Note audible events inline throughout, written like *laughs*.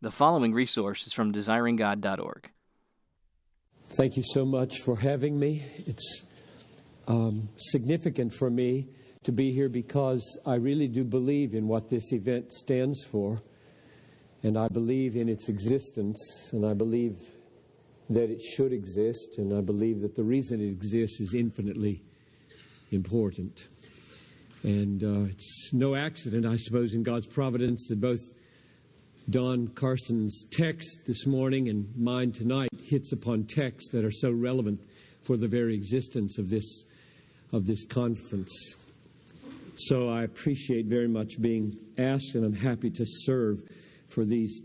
The following resource is from desiringgod.org. Thank you so much for having me. It's um, significant for me to be here because I really do believe in what this event stands for, and I believe in its existence, and I believe that it should exist, and I believe that the reason it exists is infinitely important. And uh, it's no accident, I suppose, in God's providence that both Don Carson's text this morning and mine tonight hits upon texts that are so relevant for the very existence of this of this conference. So I appreciate very much being asked, and I'm happy to serve for these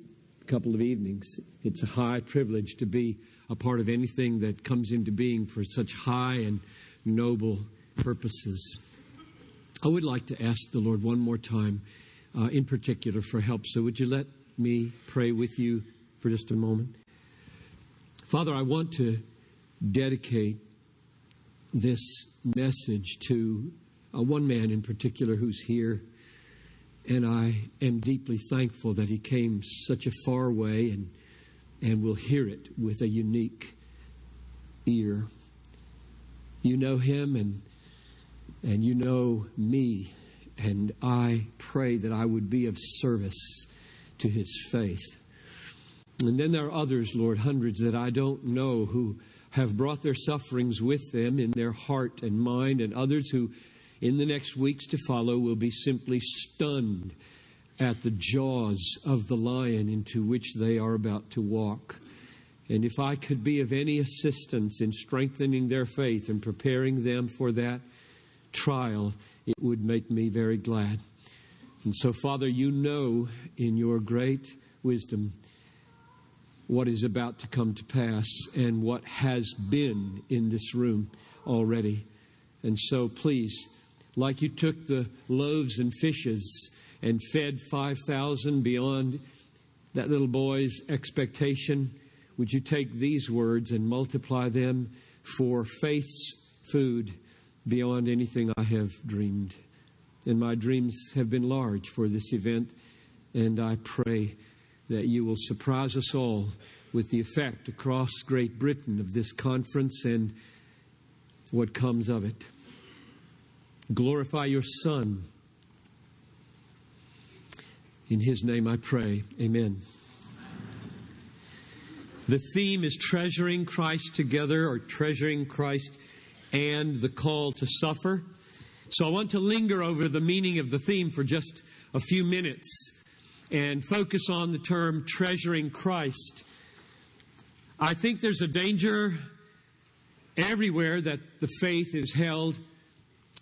couple of evenings. It's a high privilege to be a part of anything that comes into being for such high and noble purposes. I would like to ask the Lord one more time, uh, in particular, for help. So, would you let me pray with you for just a moment? Father, I want to dedicate this message to uh, one man in particular who's here. And I am deeply thankful that he came such a far way and, and will hear it with a unique ear. You know him and, and you know me, and I pray that I would be of service to his faith. And then there are others, Lord, hundreds that I don't know who have brought their sufferings with them in their heart and mind, and others who, in the next weeks to follow, will be simply stunned at the jaws of the lion into which they are about to walk. And if I could be of any assistance in strengthening their faith and preparing them for that trial, it would make me very glad. And so, Father, you know in your great wisdom what is about to come to pass and what has been in this room already. And so, please, like you took the loaves and fishes and fed 5,000 beyond that little boy's expectation, would you take these words and multiply them for faith's food beyond anything I have dreamed? And my dreams have been large for this event, and I pray that you will surprise us all with the effect across Great Britain of this conference and what comes of it. Glorify your Son. In His name I pray. Amen. The theme is treasuring Christ together or treasuring Christ and the call to suffer. So I want to linger over the meaning of the theme for just a few minutes and focus on the term treasuring Christ. I think there's a danger everywhere that the faith is held,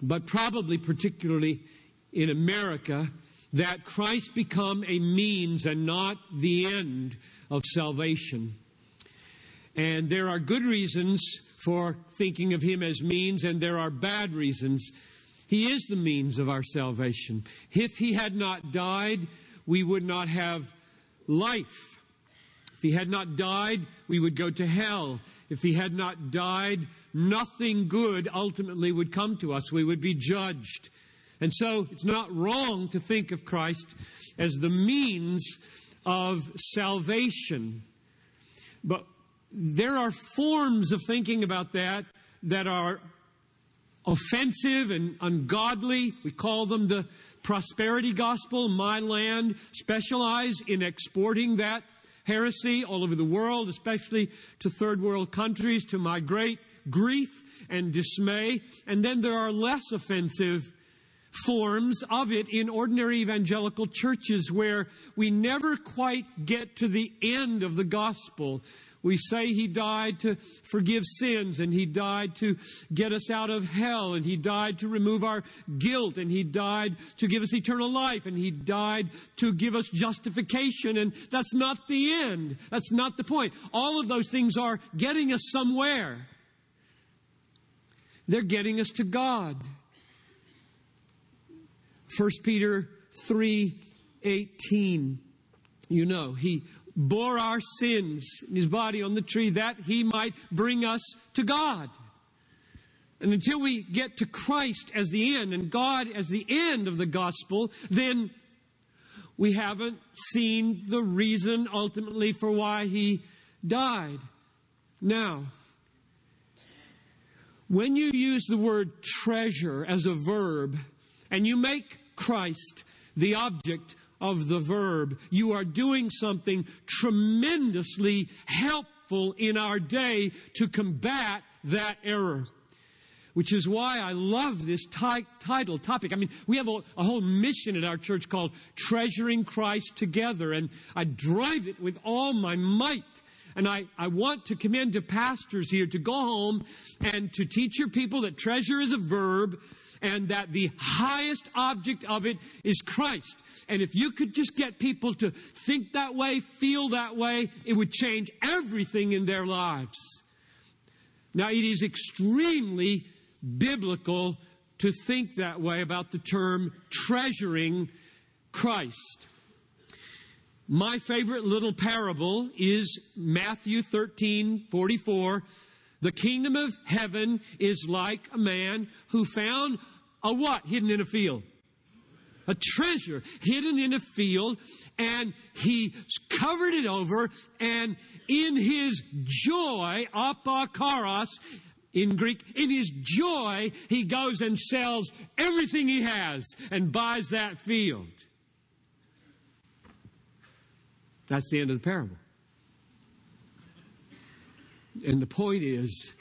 but probably particularly in America, that Christ become a means and not the end of salvation. And there are good reasons for thinking of him as means, and there are bad reasons. He is the means of our salvation. If he had not died, we would not have life. If he had not died, we would go to hell. If he had not died, nothing good ultimately would come to us. We would be judged. And so it's not wrong to think of Christ as the means of salvation. But there are forms of thinking about that that are offensive and ungodly. We call them the prosperity gospel. My land specialize in exporting that heresy all over the world, especially to third world countries, to my great grief and dismay. And then there are less offensive forms of it in ordinary evangelical churches where we never quite get to the end of the gospel. We say he died to forgive sins and he died to get us out of hell and he died to remove our guilt and he died to give us eternal life and he died to give us justification and that's not the end. That's not the point. All of those things are getting us somewhere. They're getting us to God. 1 Peter 3 18. You know, he bore our sins in his body on the tree that he might bring us to God. And until we get to Christ as the end and God as the end of the gospel, then We haven't seen the reason ultimately for why he died. Now, when you use the word treasure as a verb and you make Christ the object of the verb, you are doing something tremendously helpful in our day to combat that error. Which is why I love this t- title topic. I mean, we have a, a whole mission at our church called Treasuring Christ Together, and I drive it with all my might. And I, I want to commend to pastors here to go home and to teach your people that treasure is a verb and that the highest object of it is Christ. And if you could just get people to think that way, feel that way, it would change everything in their lives. Now, it is extremely biblical to think that way about the term treasuring Christ. My favorite little parable is Matthew 13 44. The kingdom of heaven is like a man who found a what hidden in a field? A treasure hidden in a field, and he covered it over, and in his joy, apakaros, in Greek, in his joy, he goes and sells everything he has and buys that field. That's the end of the parable. And the point is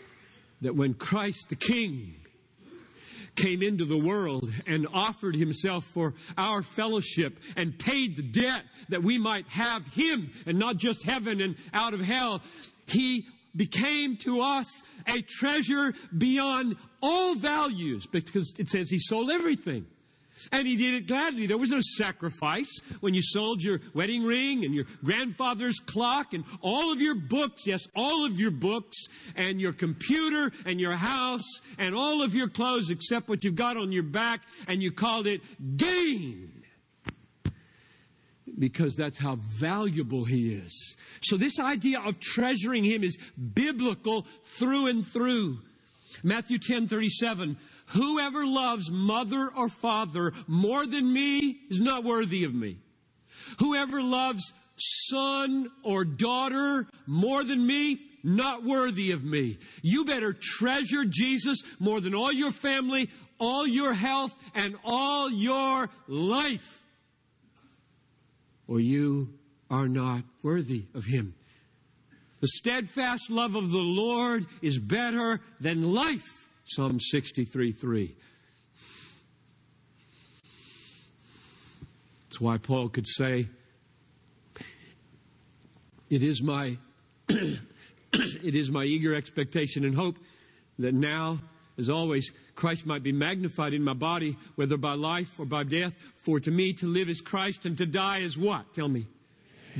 that when Christ the King came into the world and offered himself for our fellowship and paid the debt that we might have him and not just heaven and out of hell, he became to us a treasure beyond all values because it says he sold everything. And he did it gladly. There was no sacrifice when you sold your wedding ring and your grandfather's clock and all of your books. Yes, all of your books and your computer and your house and all of your clothes except what you've got on your back and you called it gain because that's how valuable he is. So this idea of treasuring him is biblical through and through. Matthew 10 37. Whoever loves mother or father more than me is not worthy of me. Whoever loves son or daughter more than me, not worthy of me. You better treasure Jesus more than all your family, all your health, and all your life or you are not worthy of him. The steadfast love of the Lord is better than life. Psalm 63 3. That's why Paul could say, It is my *clears throat* it is my eager expectation and hope that now, as always, Christ might be magnified in my body, whether by life or by death. For to me to live is Christ and to die is what? Tell me.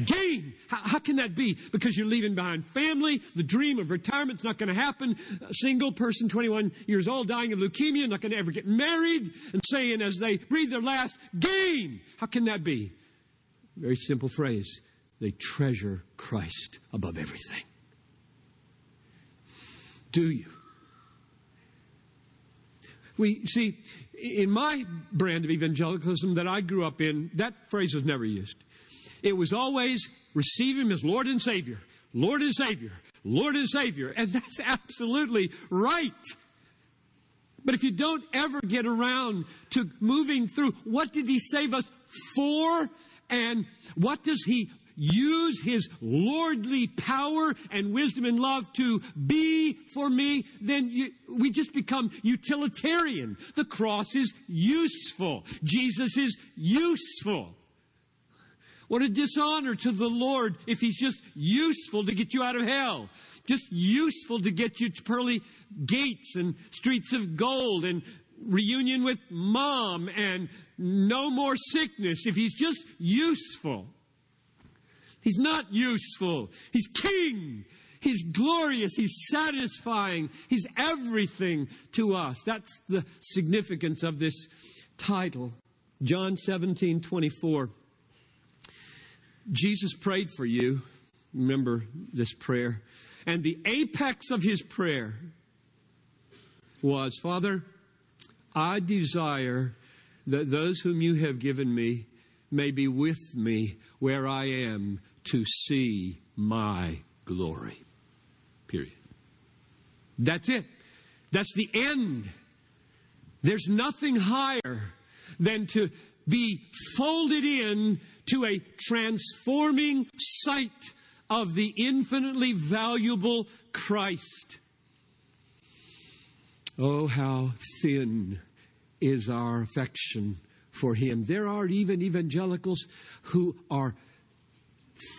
Gain. How, how, can that be? Because you're leaving behind family. The dream of retirement's not going to happen. A single person, 21 years old, dying of leukemia, not going to ever get married, and saying as they breathe their last, gain. How can that be? Very simple phrase. They treasure Christ above everything. Do you? We see, in my brand of evangelicalism that I grew up in, that phrase was never used. It was always receive Him as Lord and Savior, Lord and Savior, Lord and Savior. And *laughs* that's absolutely right. But if you don't ever get around to moving through, what did He save us for? And what does He use his lordly power and wisdom and love to be for me, then you, we just become utilitarian. The cross is useful. Jesus is useful. What a dishonor to the Lord if he's just useful to get you out of hell. Just useful to get you to pearly gates and streets of gold and reunion with mom and no more sickness if he's just useful. He's not useful. He's king. He's glorious. He's satisfying. He's everything to us. That's the significance of this title. John 17, 24. Jesus prayed for you. Remember this prayer. And the apex of his prayer was Father, I desire that those whom you have given me may be with me where I am to see my glory. Period. That's it. That's the end. There's nothing higher than to be folded in to a transforming sight of the infinitely valuable Christ. Oh, how thin is our affection for Him. There are even evangelicals who are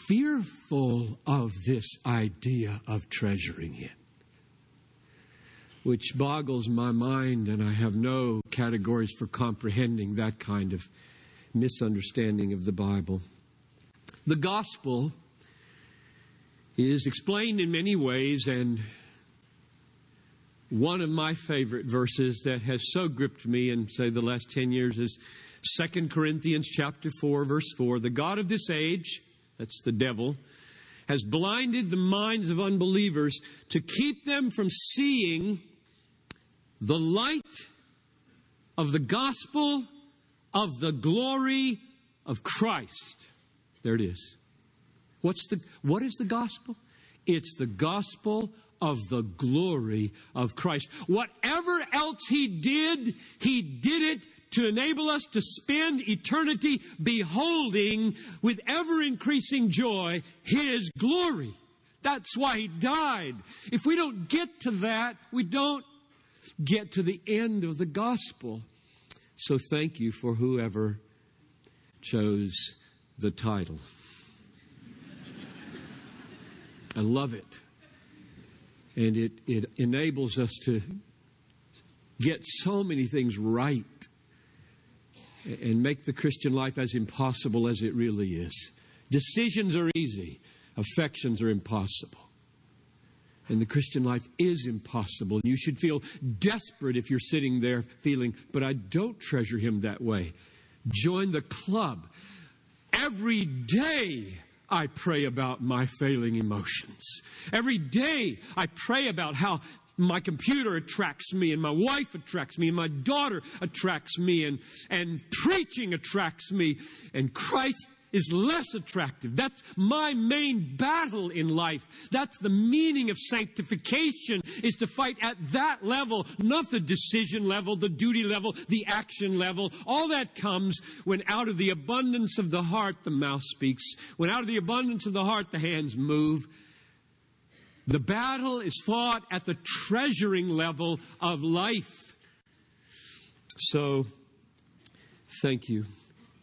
fearful of this idea of treasuring Him, which boggles my mind, and I have no categories for comprehending that kind of misunderstanding of the Bible. The gospel is explained in many ways, and one of my favorite verses that has so gripped me in, say, the last 10 years is 2 Corinthians chapter 4, verse 4. The God of this age, that's the devil, has blinded the minds of unbelievers to keep them from seeing the light of the gospel of the glory of Christ. There it is. What's the, what is the gospel? It's the gospel of the glory of Christ. Whatever else he did, he did it to enable us to spend eternity beholding with ever increasing joy his glory. That's why he died. If we don't get to that, we don't get to the end of the gospel. So thank you for whoever chose the title. I love it. And it, it enables us to get so many things right and make the Christian life as impossible as it really is. Decisions are easy, affections are impossible. And the Christian life is impossible. And you should feel desperate if you're sitting there feeling, but I don't treasure him that way. Join the club. Every day I pray about my failing emotions. Every day I pray about how my computer attracts me and my wife attracts me and my daughter attracts me and, and preaching attracts me and Christ is less attractive. That's my main battle in life. That's the meaning of sanctification is to fight at that level, not the decision level, the duty level, the action level. All that comes when out of the abundance of the heart the mouth speaks. When out of the abundance of the heart the hands move. The battle is fought at the treasuring level of life. So, thank you.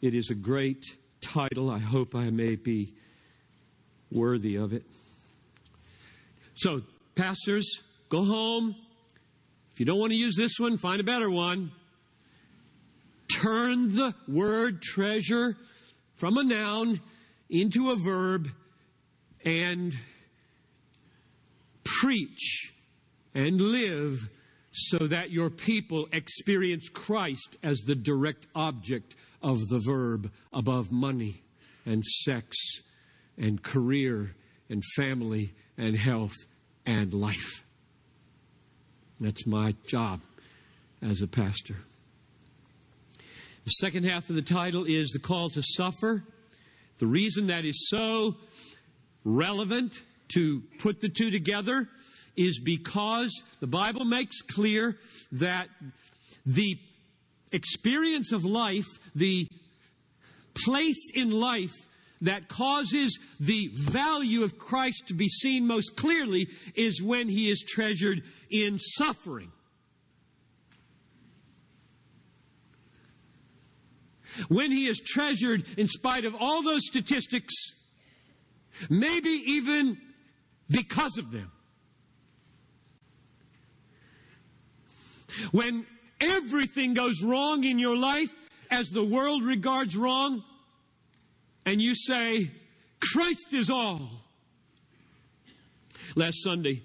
It is a great title. I hope I may be worthy of it. So, pastors, go home. If you don't want to use this one, find a better one. Turn the word treasure from a noun into a verb and preach and live so that your people experience Christ as the direct object of the verb above money and sex and career and family and health and life. That's my job as a pastor. The second half of the title is The Call to Suffer. The reason that is so relevant to put the two together is because the Bible makes clear that the experience of life, the place in life that causes the value of Christ to be seen most clearly is when he is treasured in suffering. When he is treasured in spite of all those statistics, maybe even because of them. When everything goes wrong in your life as the world regards wrong, and you say, Christ is all. Last Sunday,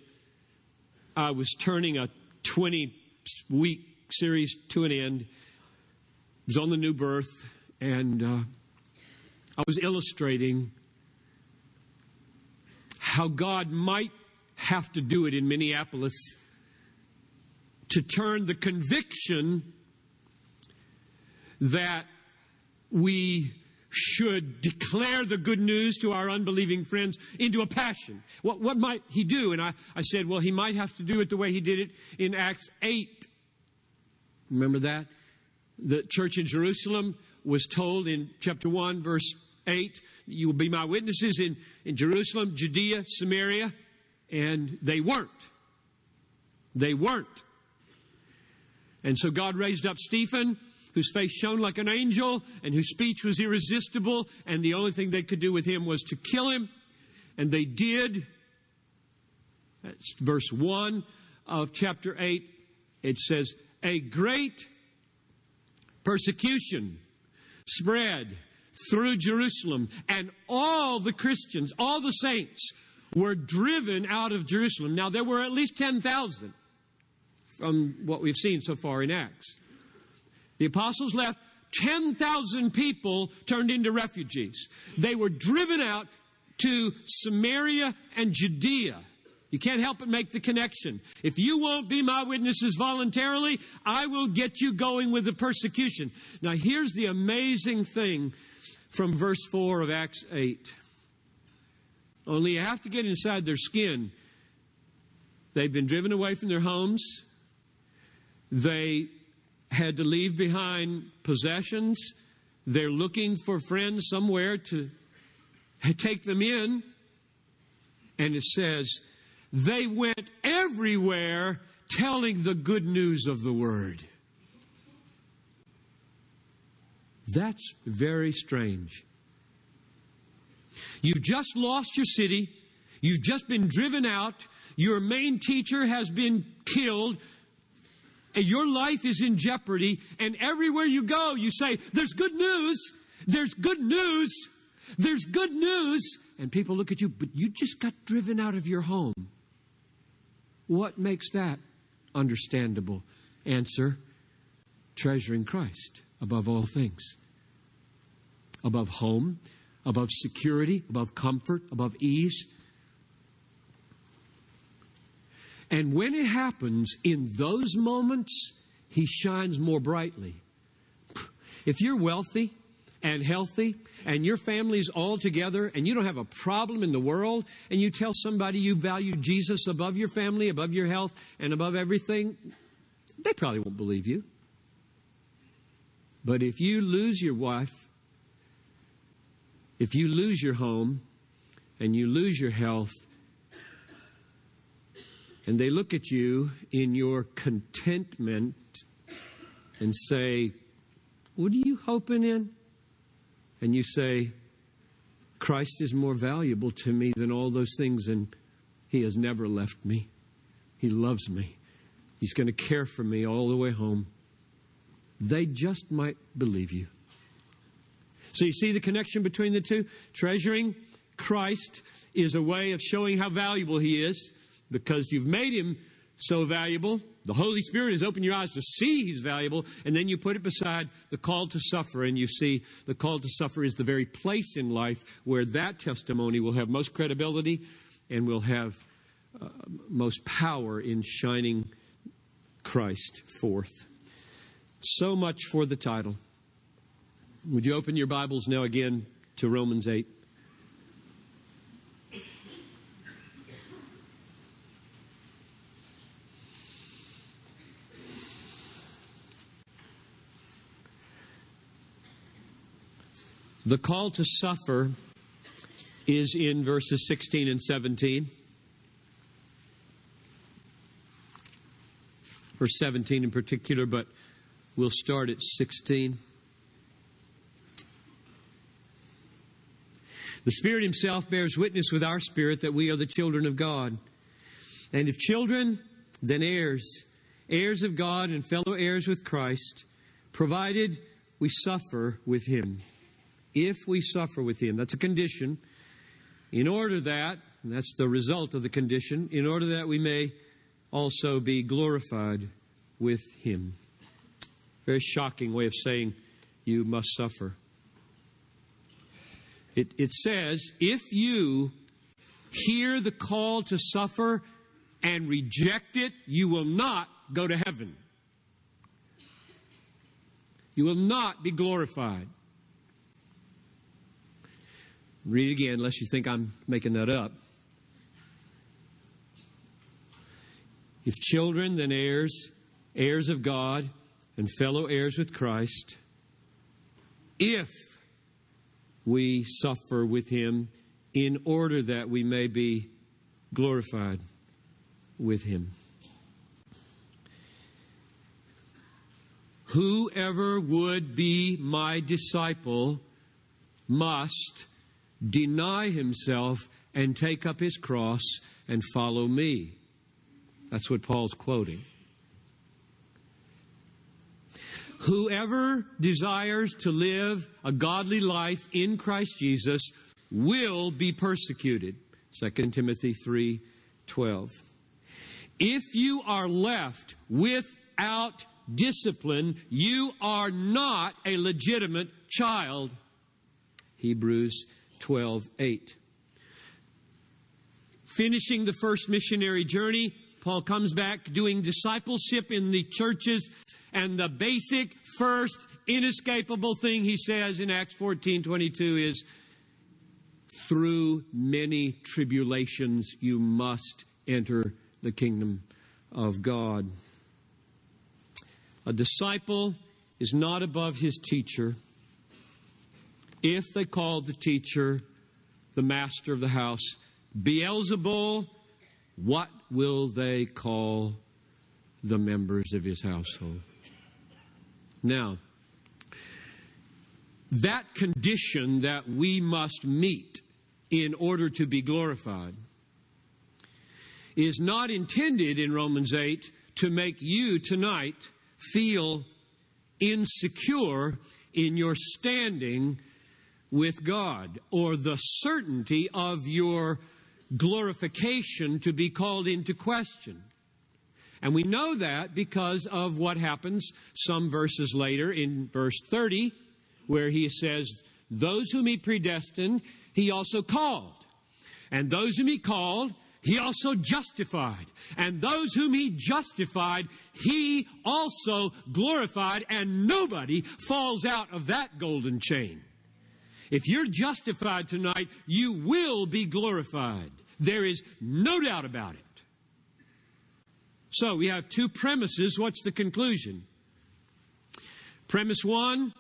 I was turning a 20 week series to an end. It was on the new birth, and uh, I was illustrating how God might have to do it in Minneapolis to turn the conviction that we should declare the good news to our unbelieving friends into a passion. What, what might he do? And I, I said, well, he might have to do it the way he did it in Acts 8. Remember that? The church in Jerusalem was told in chapter 1, verse 8, you will be my witnesses in, in Jerusalem, Judea, Samaria, and they weren't. They weren't. And so God raised up Stephen whose face shone like an angel and whose speech was irresistible, and the only thing they could do with him was to kill him. And they did. That's verse 1 of chapter 8. It says, A great persecution spread through Jerusalem, and all the Christians, all the saints, were driven out of Jerusalem. Now, there were at least 10,000 from what we've seen so far in Acts. The apostles left. 10,000 people turned into refugees. They were driven out to Samaria and Judea. You can't help but make the connection. If you won't be my witnesses voluntarily, I will get you going with the persecution. Now, here's the amazing thing from verse 4 of Acts 8. Only you have to get inside their skin. They've been driven away from their homes. They had to leave behind possessions. They're looking for friends somewhere to take them in. And it says, they went everywhere telling the good news of the word. That's very strange. You've just lost your city. You've just been driven out. Your main teacher has been killed and your life is in jeopardy, and everywhere you go, you say, There's good news, there's good news, there's good news. And people look at you, but you just got driven out of your home. What makes that understandable? Answer treasuring Christ above all things, above home, above security, above comfort, above ease. And when it happens in those moments, he shines more brightly. If you're wealthy and healthy and your family's all together and you don't have a problem in the world and you tell somebody you value Jesus above your family, above your health, and above everything, they probably won't believe you. But if you lose your wife, if you lose your home, and you lose your health, and they look at you in your contentment and say, What are you hoping in? And you say, Christ is more valuable to me than all those things, and He has never left me. He loves me. He's going to care for me all the way home. They just might believe you. So you see the connection between the two? Treasuring Christ is a way of showing how valuable He is because you've made him so valuable. The Holy Spirit has opened your eyes to see he's valuable, and then you put it beside the call to suffer, and you see the call to suffer is the very place in life where that testimony will have most credibility and will have uh, most power in shining Christ forth. So much for the title. Would you open your Bibles now again to Romans 8? The call to suffer is in verses 16 and 17. Verse 17 in particular, but we'll start at 16. The Spirit Himself bears witness with our spirit that we are the children of God. And if children, then heirs, heirs of God and fellow heirs with Christ, provided we suffer with Him if we suffer with him. That's a condition. In order that, that's the result of the condition, in order that we may also be glorified with him. Very shocking way of saying you must suffer. It, it says, if you hear the call to suffer and reject it, you will not go to heaven. You will not be glorified. Read it again, unless you think I'm making that up. If children, then heirs, heirs of God, and fellow heirs with Christ, if we suffer with him in order that we may be glorified with him. Whoever would be my disciple must deny himself and take up his cross and follow me. That's what Paul's quoting. Whoever desires to live a godly life in Christ Jesus will be persecuted. 2 Timothy 3:12. If you are left without discipline, you are not a legitimate child. Hebrews 12:8. Finishing the first missionary journey, Paul comes back doing discipleship in the churches, and the basic first inescapable thing he says in Acts 14:22 is through many tribulations you must enter the kingdom of God. A disciple is not above his teacher if they called the teacher the master of the house Beelzebul, what will they call the members of his household? Now, that condition that we must meet in order to be glorified is not intended in Romans 8 to make you tonight feel insecure in your standing with God or the certainty of your glorification to be called into question. And we know that because of what happens some verses later in verse 30, where he says, Those whom he predestined, he also called. And those whom he called, he also justified. And those whom he justified, he also glorified. And nobody falls out of that golden chain. If you're justified tonight, you will be glorified. There is no doubt about it. So we have two premises. What's the conclusion? Premise one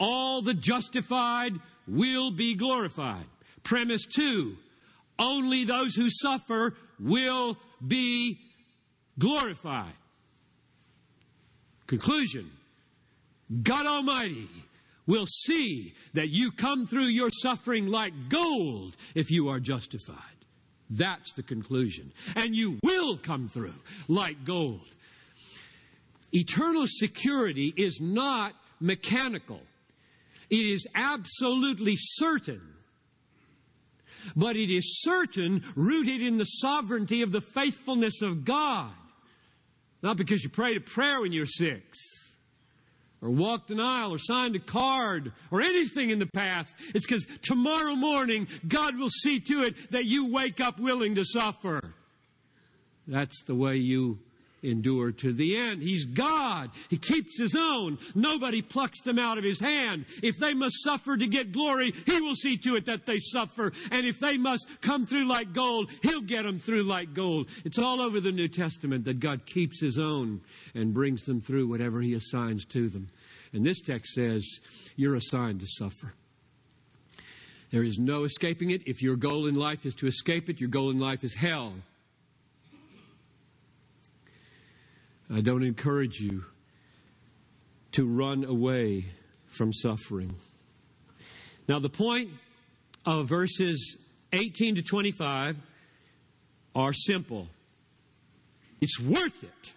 all the justified will be glorified. Premise two only those who suffer will be glorified. Conclusion God Almighty will see that you come through your suffering like gold if you are justified. That's the conclusion. And you will come through like gold. Eternal security is not mechanical. It is absolutely certain. But it is certain, rooted in the sovereignty of the faithfulness of God. Not because you prayed a prayer when you're six or walked an aisle or signed a card or anything in the past. It's because tomorrow morning God will see to it that you wake up willing to suffer. That's the way you endure to the end. He's God. He keeps his own. Nobody plucks them out of his hand. If they must suffer to get glory, he will see to it that they suffer. And if they must come through like gold, he'll get them through like gold. It's all over the New Testament that God keeps his own and brings them through whatever he assigns to them. And this text says, you're assigned to suffer. There is no escaping it. If your goal in life is to escape it, your goal in life is hell. I don't encourage you to run away from suffering. Now, the point of verses 18 to 25 are simple. It's worth it.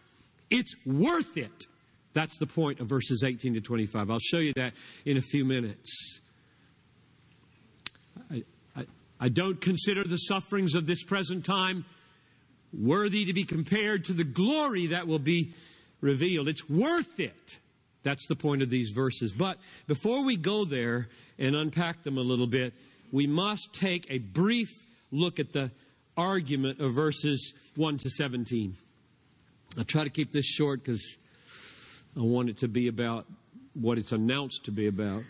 It's worth it. That's the point of verses 18 to 25. I'll show you that in a few minutes. I, I, I don't consider the sufferings of this present time worthy to be compared to the glory that will be revealed. It's worth it. That's the point of these verses. But before we go there and unpack them a little bit, we must take a brief look at the argument of verses 1 to 17. I'll try to keep this short because I want it to be about what it's announced to be about.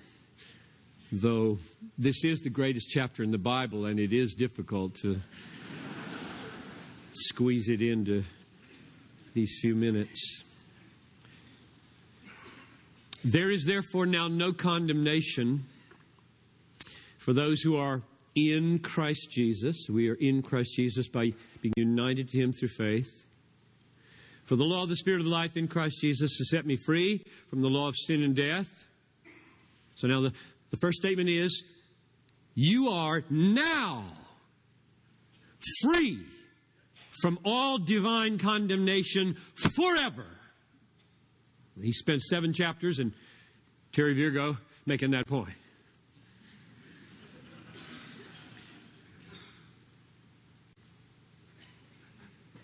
though this is the greatest chapter in the Bible, and it is difficult to squeeze it into these few minutes. There is therefore now no condemnation for those who are in Christ Jesus. We are in Christ Jesus by being united to Him through faith. For the law of the Spirit of life in Christ Jesus has set me free from the law of sin and death. So now the, the first statement is you are now free from all divine condemnation forever. He spent seven chapters in Terry Virgo making that point.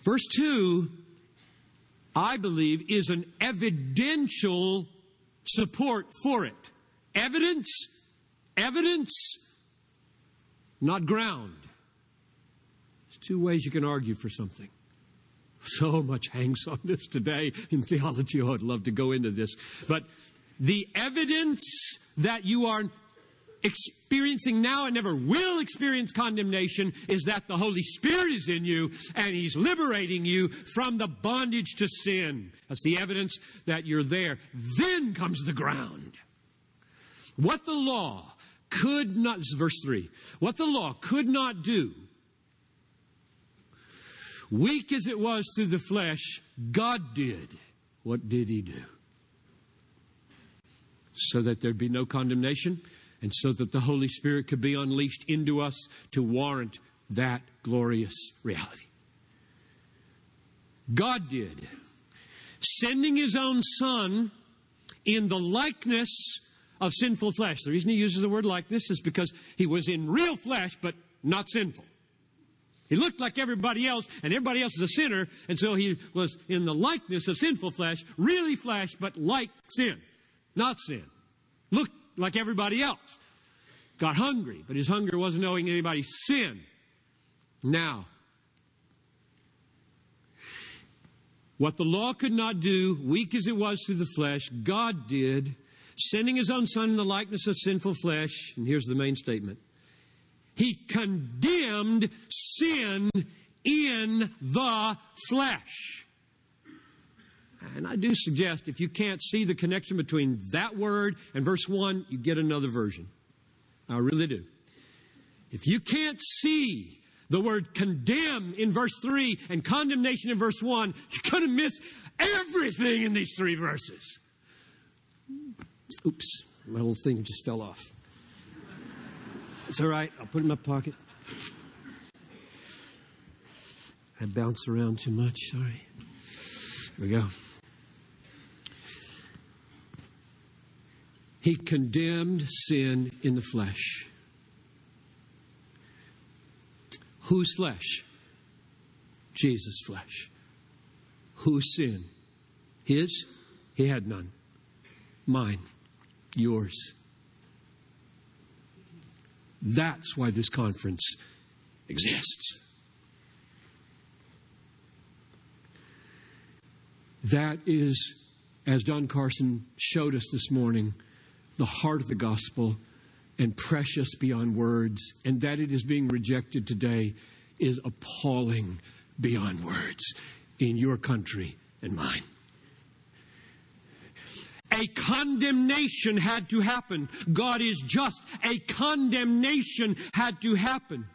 Verse 2, I believe, is an evidential support for it. Evidence, evidence, not ground. Two ways you can argue for something. So much hangs on this today in theology. Oh, I'd love to go into this. But the evidence that you are experiencing now and never will experience condemnation is that the Holy Spirit is in you and He's liberating you from the bondage to sin. That's the evidence that you're there. Then comes the ground. What the law could not, verse 3, what the law could not do, weak as it was through the flesh, God did. What did He do? So that there'd be no condemnation and so that the Holy Spirit could be unleashed into us to warrant that glorious reality. God did, sending His own Son in the likeness of sinful flesh. The reason he uses the word likeness is because he was in real flesh, but not sinful. He looked like everybody else, and everybody else is a sinner, and so he was in the likeness of sinful flesh, really flesh, but like sin, not sin. Looked like everybody else. Got hungry, but his hunger wasn't knowing anybody's sin. Now, what the law could not do, weak as it was through the flesh, God did, sending his own son in the likeness of sinful flesh. And here's the main statement He condemned sin in the flesh. And I do suggest if you can't see the connection between that word and verse 1, you get another version. I really do. If you can't see the word condemn in verse 3 and condemnation in verse 1, you're going to miss everything in these three verses. Oops, my little thing just fell off. It's all right, I'll put it in my pocket. I bounce around too much, sorry. Here we go. He condemned sin in the flesh. Whose flesh? Jesus' flesh. Whose sin? His? He had none. Mine. Yours. That's why this conference exists. That is, as Don Carson showed us this morning, the heart of the gospel and precious beyond words, and that it is being rejected today is appalling beyond words in your country and mine. A condemnation had to happen. God is just. A condemnation had to happen.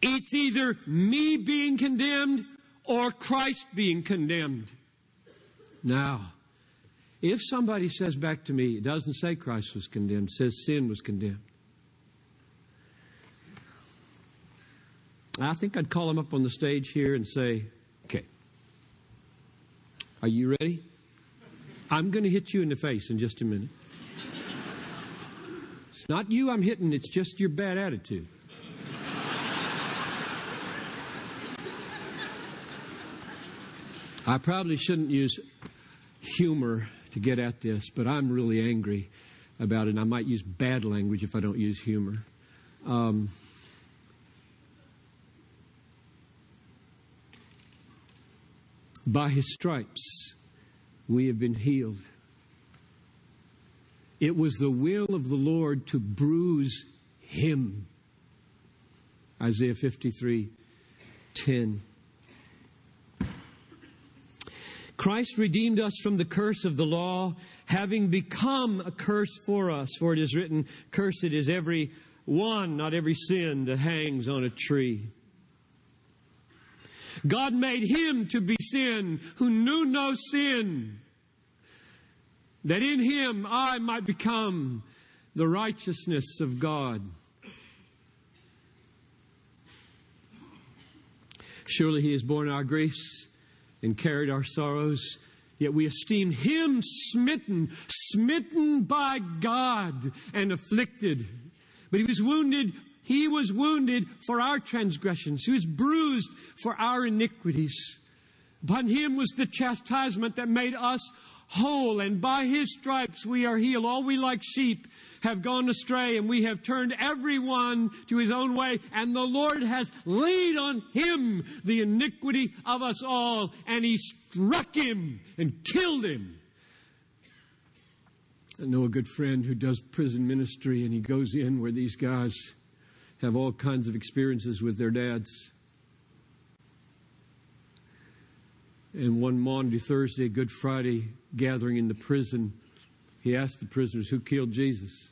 It's either me being condemned or Christ being condemned. Now, if somebody says back to me, it doesn't say Christ was condemned, says sin was condemned. I think I'd call him up on the stage here and say, okay, are you ready? I'm going to hit you in the face in just a minute. It's not you I'm hitting, it's just your bad attitude. I probably shouldn't use humor to get at this, but I'm really angry about it. And I might use bad language if I don't use humor. Um, by his stripes, we have been healed. It was the will of the Lord to bruise him. Isaiah 53 10. Christ redeemed us from the curse of the law, having become a curse for us. For it is written, Cursed is every one, not every sin, that hangs on a tree. God made him to be sin who knew no sin, that in him I might become the righteousness of God. Surely he has borne our griefs and carried our sorrows. Yet we esteem him smitten, smitten by God and afflicted. But he was wounded, he was wounded for our transgressions. He was bruised for our iniquities. Upon him was the chastisement that made us whole, and by his stripes we are healed. All we like sheep have gone astray, and we have turned everyone to his own way, and the Lord has laid on him the iniquity of us all, and he struck him and killed him. I know a good friend who does prison ministry, and he goes in where these guys have all kinds of experiences with their dads. And one Maundy, Thursday, Good Friday gathering in the prison, he asked the prisoners, Who killed Jesus?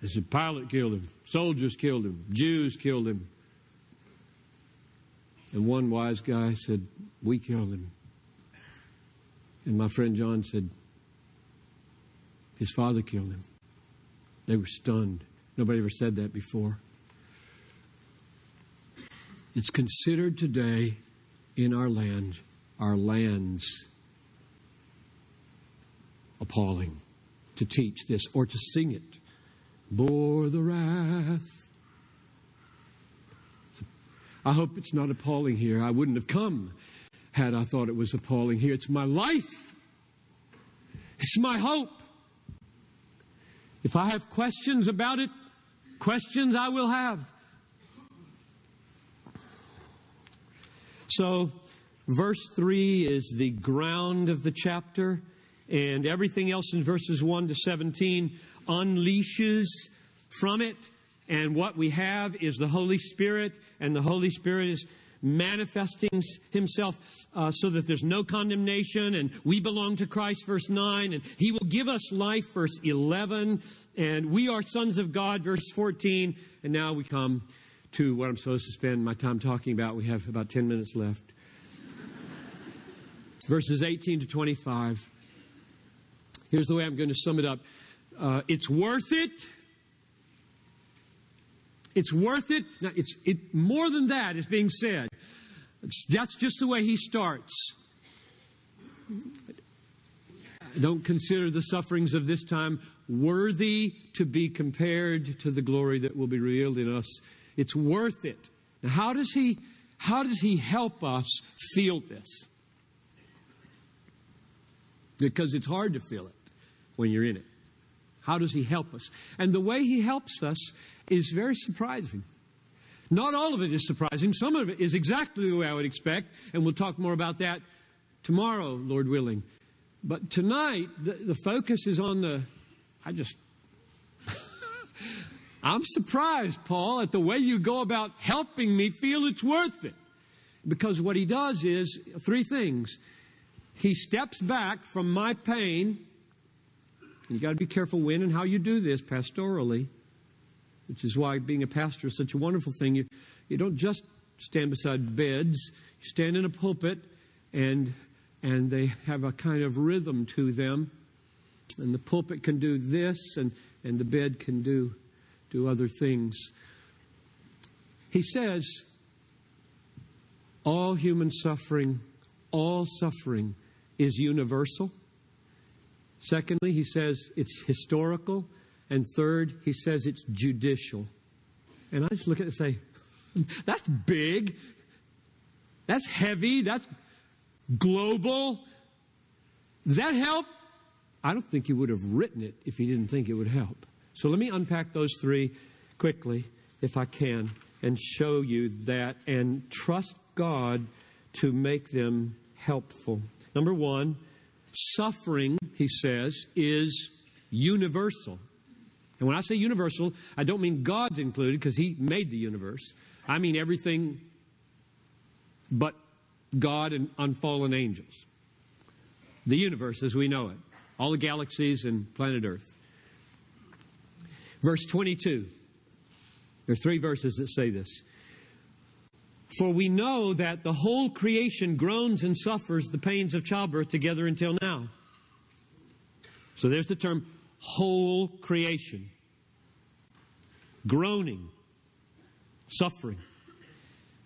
They said, Pilate killed him, soldiers killed him, Jews killed him. And one wise guy said, We killed him. And my friend John said, His father killed him. They were stunned. Nobody ever said that before. It's considered today in our land, our lands, appalling to teach this or to sing it. Bore the wrath. I hope it's not appalling here. I wouldn't have come had I thought it was appalling here. It's my life. It's my hope. If I have questions about it, questions I will have. So, verse 3 is the ground of the chapter, and everything else in verses 1 to 17 unleashes from it. And what we have is the Holy Spirit, and the Holy Spirit is manifesting himself uh, so that there's no condemnation and we belong to Christ, verse 9, and he will give us life, verse 11, and we are sons of God, verse 14, and now we come to what I'm supposed to spend my time talking about. We have about 10 minutes left. *laughs* Verses 18 to 25. Here's the way I'm going to sum it up uh, it's worth it. It's worth it. Now, it's it, more than that is being said. It's, that's just the way he starts. Don't consider the sufferings of this time worthy to be compared to the glory that will be revealed in us it's worth it. Now, how does he how does he help us feel this? Because it's hard to feel it when you're in it. How does he help us? And the way he helps us is very surprising. Not all of it is surprising. Some of it is exactly the way I would expect, and we'll talk more about that tomorrow, Lord willing. But tonight, the, the focus is on the, I just *laughs* I'm surprised, Paul, at the way you go about helping me feel it's worth it. Because what he does is three things. He steps back from my pain. You got to be careful when and how you do this pastorally, which is why being a pastor is such a wonderful thing. You, you don't just stand beside beds, you stand in a pulpit, and, and they have a kind of rhythm to them. And the pulpit can do this, and, and the bed can do do other things. He says, all human suffering, all suffering is universal. Secondly, he says it's historical. And third, he says it's judicial. And I just look at it and say, *laughs* that's big. That's heavy. That's global. Does that help? I don't think he would have written it if he didn't think it would help. So let me unpack those three quickly, if I can, and show you that and trust God to make them helpful. Number one, suffering, he says, is universal. And when I say universal, I don't mean God's included because He made the universe. I mean everything but God and unfallen angels. The universe as we know it, all the galaxies and planet Earth. Verse 22. There are three verses that say this. For we know that the whole creation groans and suffers the pains of childbirth together until now. So there's the term whole creation. Groaning, suffering.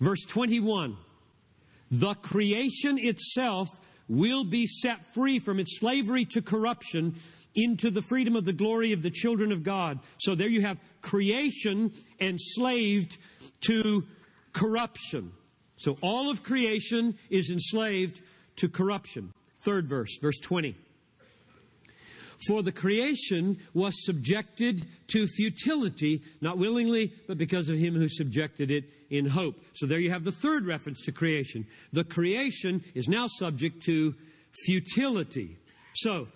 Verse 21 The creation itself will be set free from its slavery to corruption into the freedom of the glory of the children of God. So there you have creation enslaved to corruption. So all of creation is enslaved to corruption. Third verse, verse 20. For the creation was subjected to futility, not willingly, but because of him who subjected it in hope. So there you have the third reference to creation. The creation is now subject to futility. So,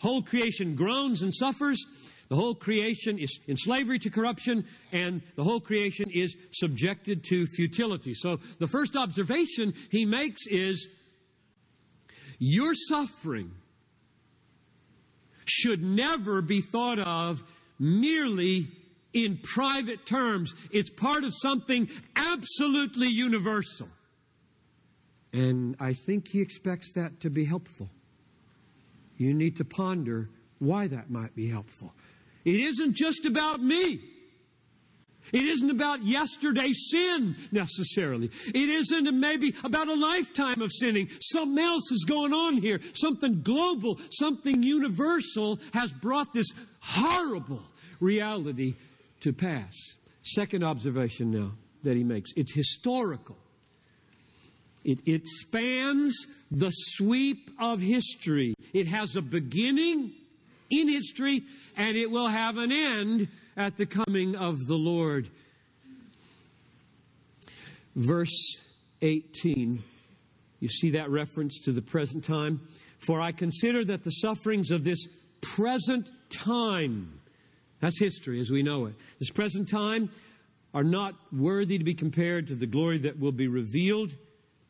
whole creation groans and suffers. The whole creation is in slavery to corruption, and the whole creation is subjected to futility. So, the first observation he makes is your suffering should never be thought of merely in private terms. It's part of something absolutely universal. And I think he expects that to be helpful. You need to ponder why that might be helpful. It isn't just about me. It isn't about yesterday's sin necessarily. It isn't maybe about a lifetime of sinning. Something else is going on here. Something global, something universal has brought this horrible reality to pass. Second observation now that he makes it's historical. It, it spans the sweep of history. It has a beginning in history and it will have an end at the coming of the Lord. Verse 18, you see that reference to the present time? For I consider that the sufferings of this present time, that's history as we know it, this present time are not worthy to be compared to the glory that will be revealed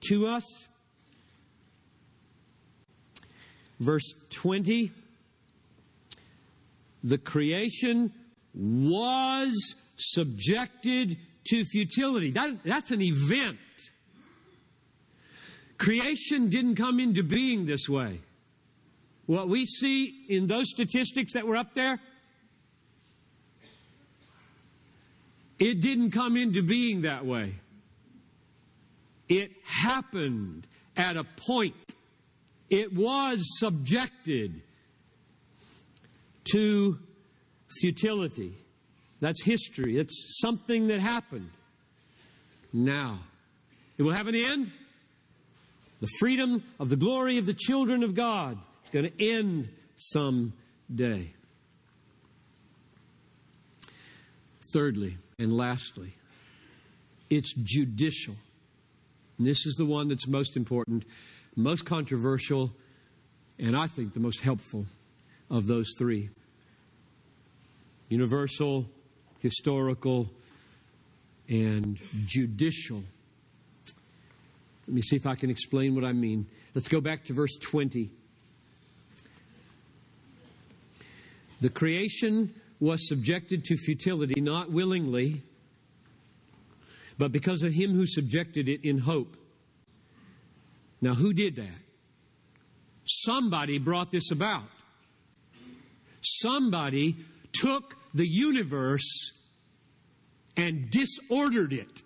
to us. Verse 20 the creation was subjected to futility. That, that's an event. Creation didn't come into being this way. What we see in those statistics that were up there, it didn't come into being that way. It happened at a point. It was subjected to futility. That's history. It's something that happened. Now, it will have an end. The freedom of the glory of the children of God is going to end someday. Thirdly and lastly, it's judicial. And this is the one that's most important, most controversial, and I think the most helpful of those three universal, historical, and judicial. Let me see if I can explain what I mean. Let's go back to verse 20. The creation was subjected to futility, not willingly, but because of him who subjected it in hope. Now, who did that? Somebody brought this about. Somebody took the universe and disordered it.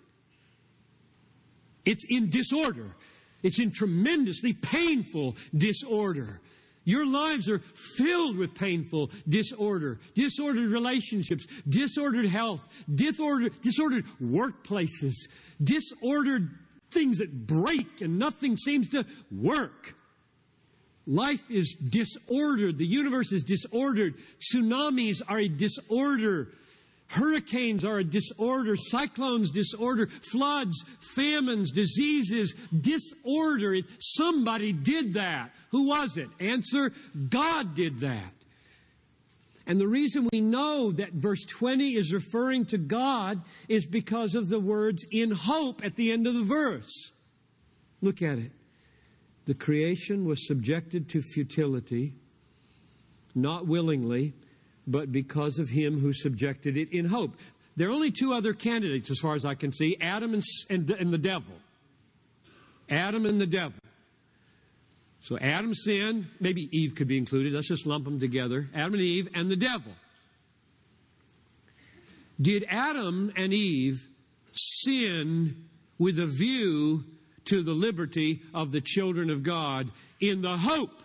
It's in disorder. It's in tremendously painful disorder. Your lives are filled with painful disorder, disordered relationships, disordered health, disordered, disordered workplaces, disordered things that break and nothing seems to work. Life is disordered. The universe is disordered. Tsunamis are a disorder. Hurricanes are a disorder. Cyclones, disorder. Floods, famines, diseases, disorder. Somebody did that. Who was it? Answer God did that. And the reason we know that verse 20 is referring to God is because of the words in hope at the end of the verse. Look at it. The creation was subjected to futility, not willingly, but because of him who subjected it in hope. There are only two other candidates, as far as I can see Adam and, and, and the devil. Adam and the devil. So Adam sinned, maybe Eve could be included. Let's just lump them together. Adam and Eve and the devil. Did Adam and Eve sin with a view to the liberty of the children of God in the hope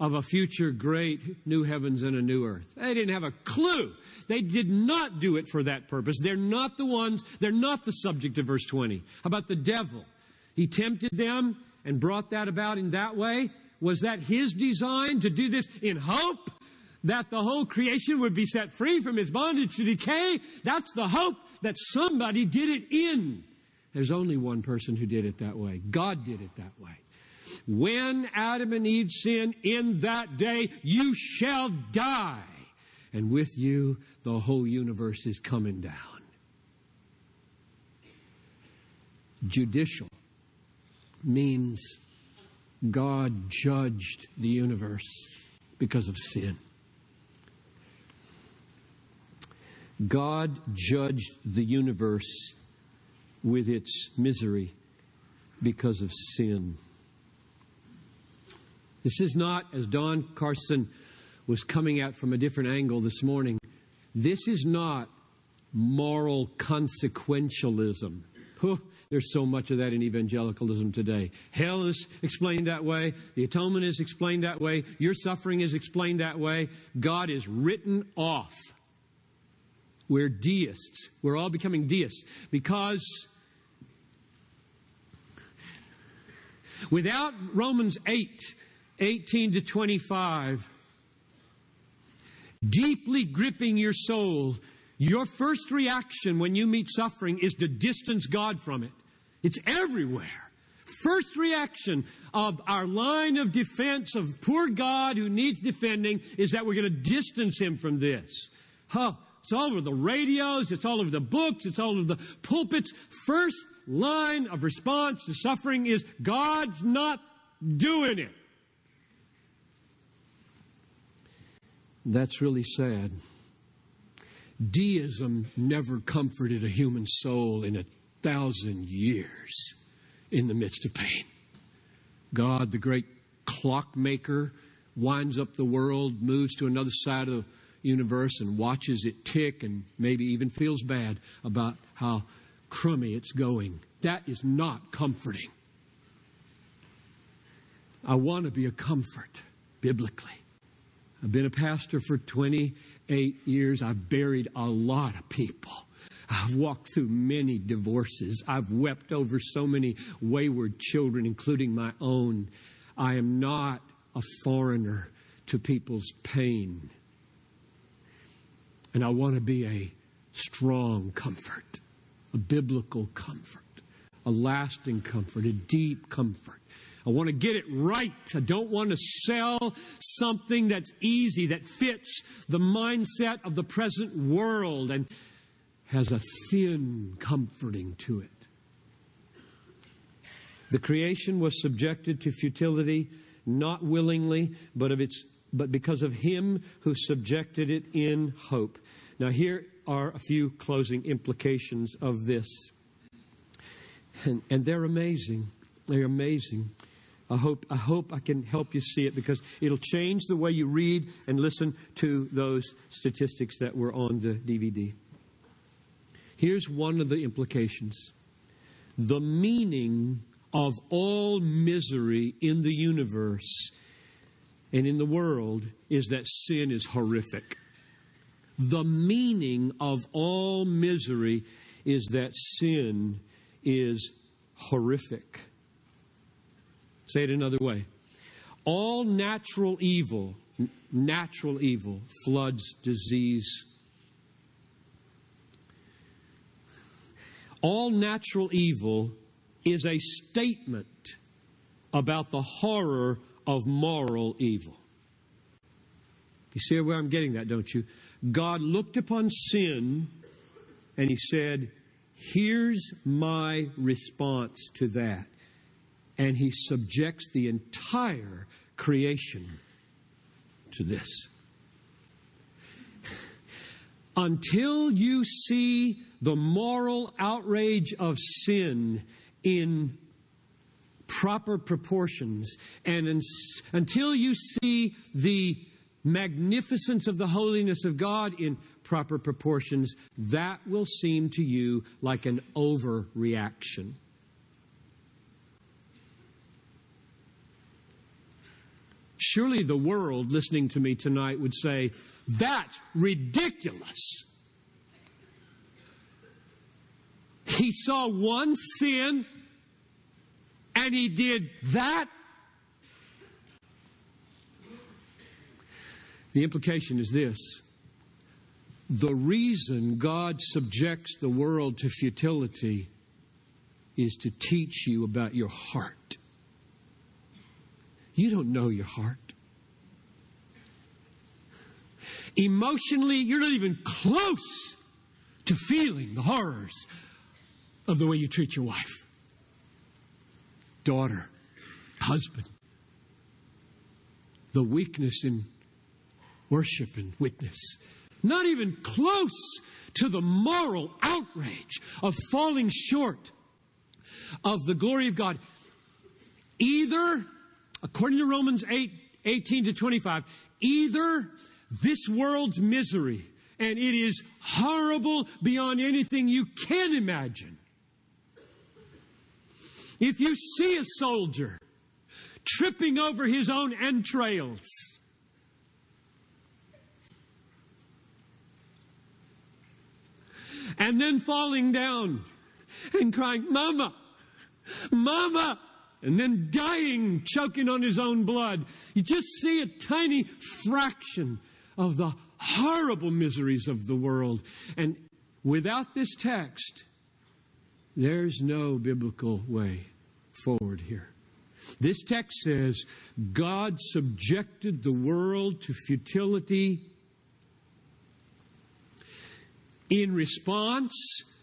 of a future great new heavens and a new earth? They didn't have a clue. They did not do it for that purpose. They're not the ones, they're not the subject of verse 20. How about the devil? He tempted them and brought that about in that way? Was that his design to do this in hope that the whole creation would be set free from its bondage to decay? That's the hope that somebody did it in. There's only one person who did it that way. God did it that way. When Adam and Eve sinned, in that day you shall die. And with you, the whole universe is coming down. Judicial means God judged the universe because of sin. God judged the universe with its misery because of sin. This is not, as Don Carson was coming at from a different angle this morning, this is not moral consequentialism. There's so much of that in evangelicalism today. Hell is explained that way. The atonement is explained that way. Your suffering is explained that way. God is written off. We're deists. We're all becoming deists because without Romans 8, 18 to 25, deeply gripping your soul, your first reaction when you meet suffering is to distance God from it. It's everywhere. First reaction of our line of defense of poor God who needs defending is that we're going to distance him from this. Oh, it's all over the radios, it's all over the books, it's all over the pulpits. First line of response to suffering is God's not doing it. That's really sad. Deism never comforted a human soul in a thousand years in the midst of pain. God, the great clockmaker, winds up the world, moves to another side of the universe, and watches it tick and maybe even feels bad about how crummy it's going. That is not comforting. I want to be a comfort biblically. I've been a pastor for 28 years. I've buried a lot of people. I've walked through many divorces. I've wept over so many wayward children, including my own. I am not a foreigner to people's pain. And I want to be a strong comfort, a biblical comfort, a lasting comfort, a deep comfort. I want to get it right. I don't want to sell something that's easy, that fits the mindset of the present world and has a thin comforting to it. The creation was subjected to futility, not willingly, but of its but because of him who subjected it in hope. Now here are a few closing implications of this. And, and they're amazing. They're amazing. I hope, I hope I can help you see it because it'll change the way you read and listen to those statistics that were on the DVD. Here's one of the implications the meaning of all misery in the universe and in the world is that sin is horrific. The meaning of all misery is that sin is horrific. Say it another way. All natural evil, natural evil, floods, disease, all natural evil is a statement about the horror of moral evil. You see where I'm getting that, don't you? God looked upon sin and he said, Here's my response to that. And he subjects the entire creation to this. *laughs* Until you see the moral outrage of sin in proper proportions, and in, until you see the magnificence of the holiness of God in proper proportions, that will seem to you like an overreaction. Surely the world listening to me tonight would say, That's ridiculous. He saw one sin and he did that The implication is this the reason God subjects the world to futility is to teach you about your heart. You don't know your heart. Emotionally, you're not even close to feeling the horrors of the way you treat your wife, daughter, husband, the weakness in worship and witness. Not even close to the moral outrage of falling short of the glory of God. Either, according to Romans 8 18 to 25, either this world's misery, and it is horrible beyond anything you can imagine. If you see a soldier tripping over his own entrails, and then falling down and crying, Mama, Mama, and then dying, choking on his own blood. You just see a tiny fraction of the horrible miseries of the world. And without this text, there's no biblical way forward here. This text says God subjected the world to futility in response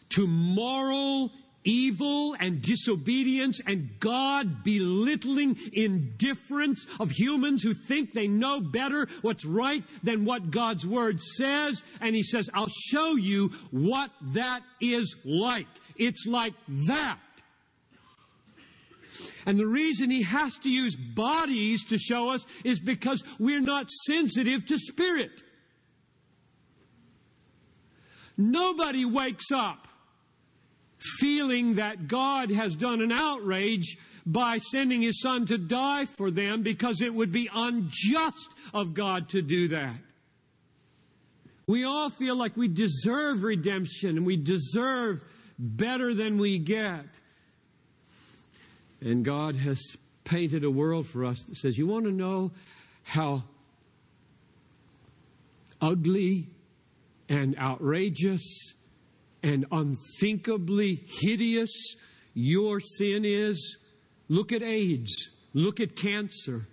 to moral evil and disobedience and God belittling indifference of humans who think they know better what's right than what God's Word says. And He says, I'll show you what that is like. It's like that. And the reason He has to use bodies to show us is because we're not sensitive to spirit. Nobody wakes up feeling that God has done an outrage by sending his son to die for them because it would be unjust of God to do that. We all feel like we deserve redemption and we deserve better than we get. And God has painted a world for us that says, You want to know how ugly and outrageous and unthinkably hideous your sin is. Look at AIDS. Look at cancer.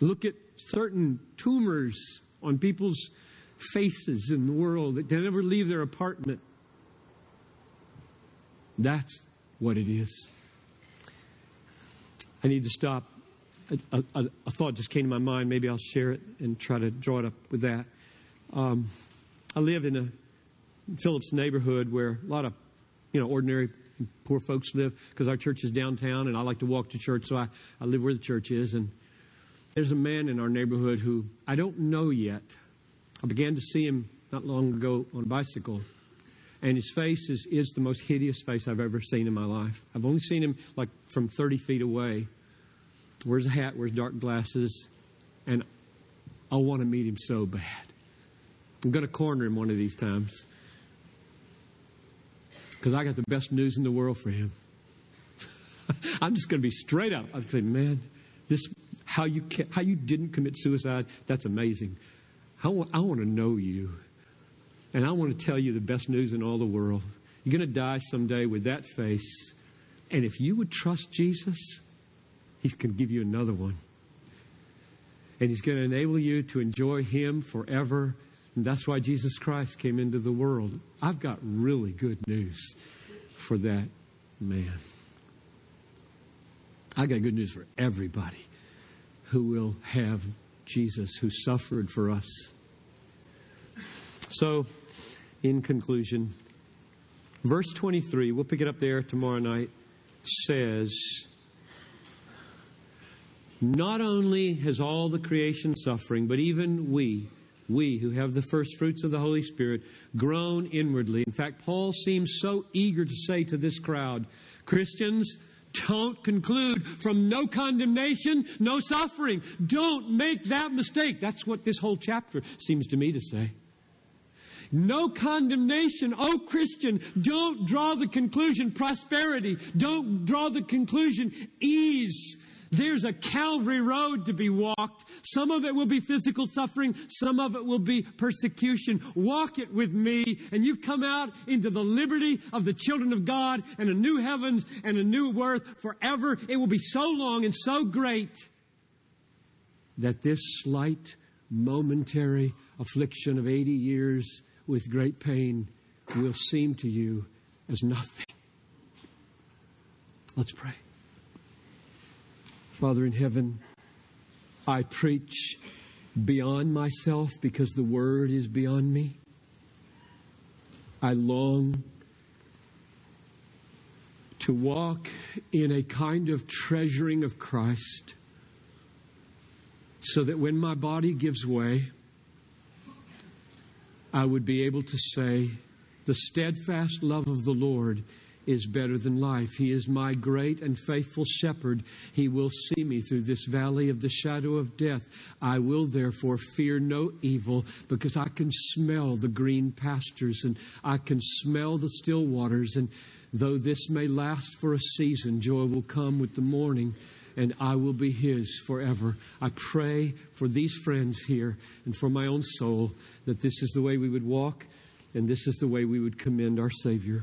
Look at certain tumors on people's faces in the world that never leave their apartment. That's what it is. I need to stop a, a, a, thought just came to my mind. Maybe I'll share it and try to draw it up with that. Um, I live in a Phillips neighborhood where a lot of you know ordinary poor folks live because our church is downtown and I like to walk to church, so I, I live where the church is. And there's a man in our neighborhood who I don't know yet. I began to see him not long ago on a bicycle. And his face is, is the most hideous face I've ever seen in my life. I've only seen him like from 30 feet away wears a hat, wears dark glasses, and I want to meet him so bad. I'm going to corner him one of these times because I got the best news in the world for him. *laughs* I'm just going to be straight up. I'd say, man, this how you how you didn't commit suicide. That's amazing. I want, I want to know you, and I want to tell you the best news in all the world. You're going to die someday with that face, and if you would trust Jesus, he can give you another one. and He's going to enable you to enjoy Him forever. And that's why Jesus Christ came into the world. I've got really good news for that man. I got good news for everybody who will have Jesus, who suffered for us. So, in conclusion, verse 23, we'll pick it up there tomorrow night, says, Not only has all the creation suffering, but even we, we who have the first fruits of the Holy Spirit, groan inwardly. In fact, Paul seems so eager to say to this crowd, Christians, don't conclude from no condemnation, no suffering. Don't make that mistake. That's what this whole chapter seems to me to say. No condemnation. Oh, Christian, don't draw the conclusion prosperity. Don't draw the conclusion ease. There's a Calvary road to be walked. Some of it will be physical suffering. Some of it will be persecution. Walk it with me and you come out into the liberty of the children of God and a new heavens and a new earth forever. It will be so long and so great that this slight momentary affliction of 80 years with great pain will seem to you as nothing. Let's pray. Father in heaven, I preach beyond myself because the word is beyond me. I long to walk in a kind of treasuring of Christ so that when my body gives way, I would be able to say, The steadfast love of the Lord is better than life. He is my great and faithful shepherd. He will see me through this valley of the shadow of death. I will therefore fear no evil because I can smell the green pastures and I can smell the still waters. And though this may last for a season, joy will come with the morning and I will be His forever. I pray for these friends here and for my own soul that this is the way we would walk and this is the way we would commend our Savior.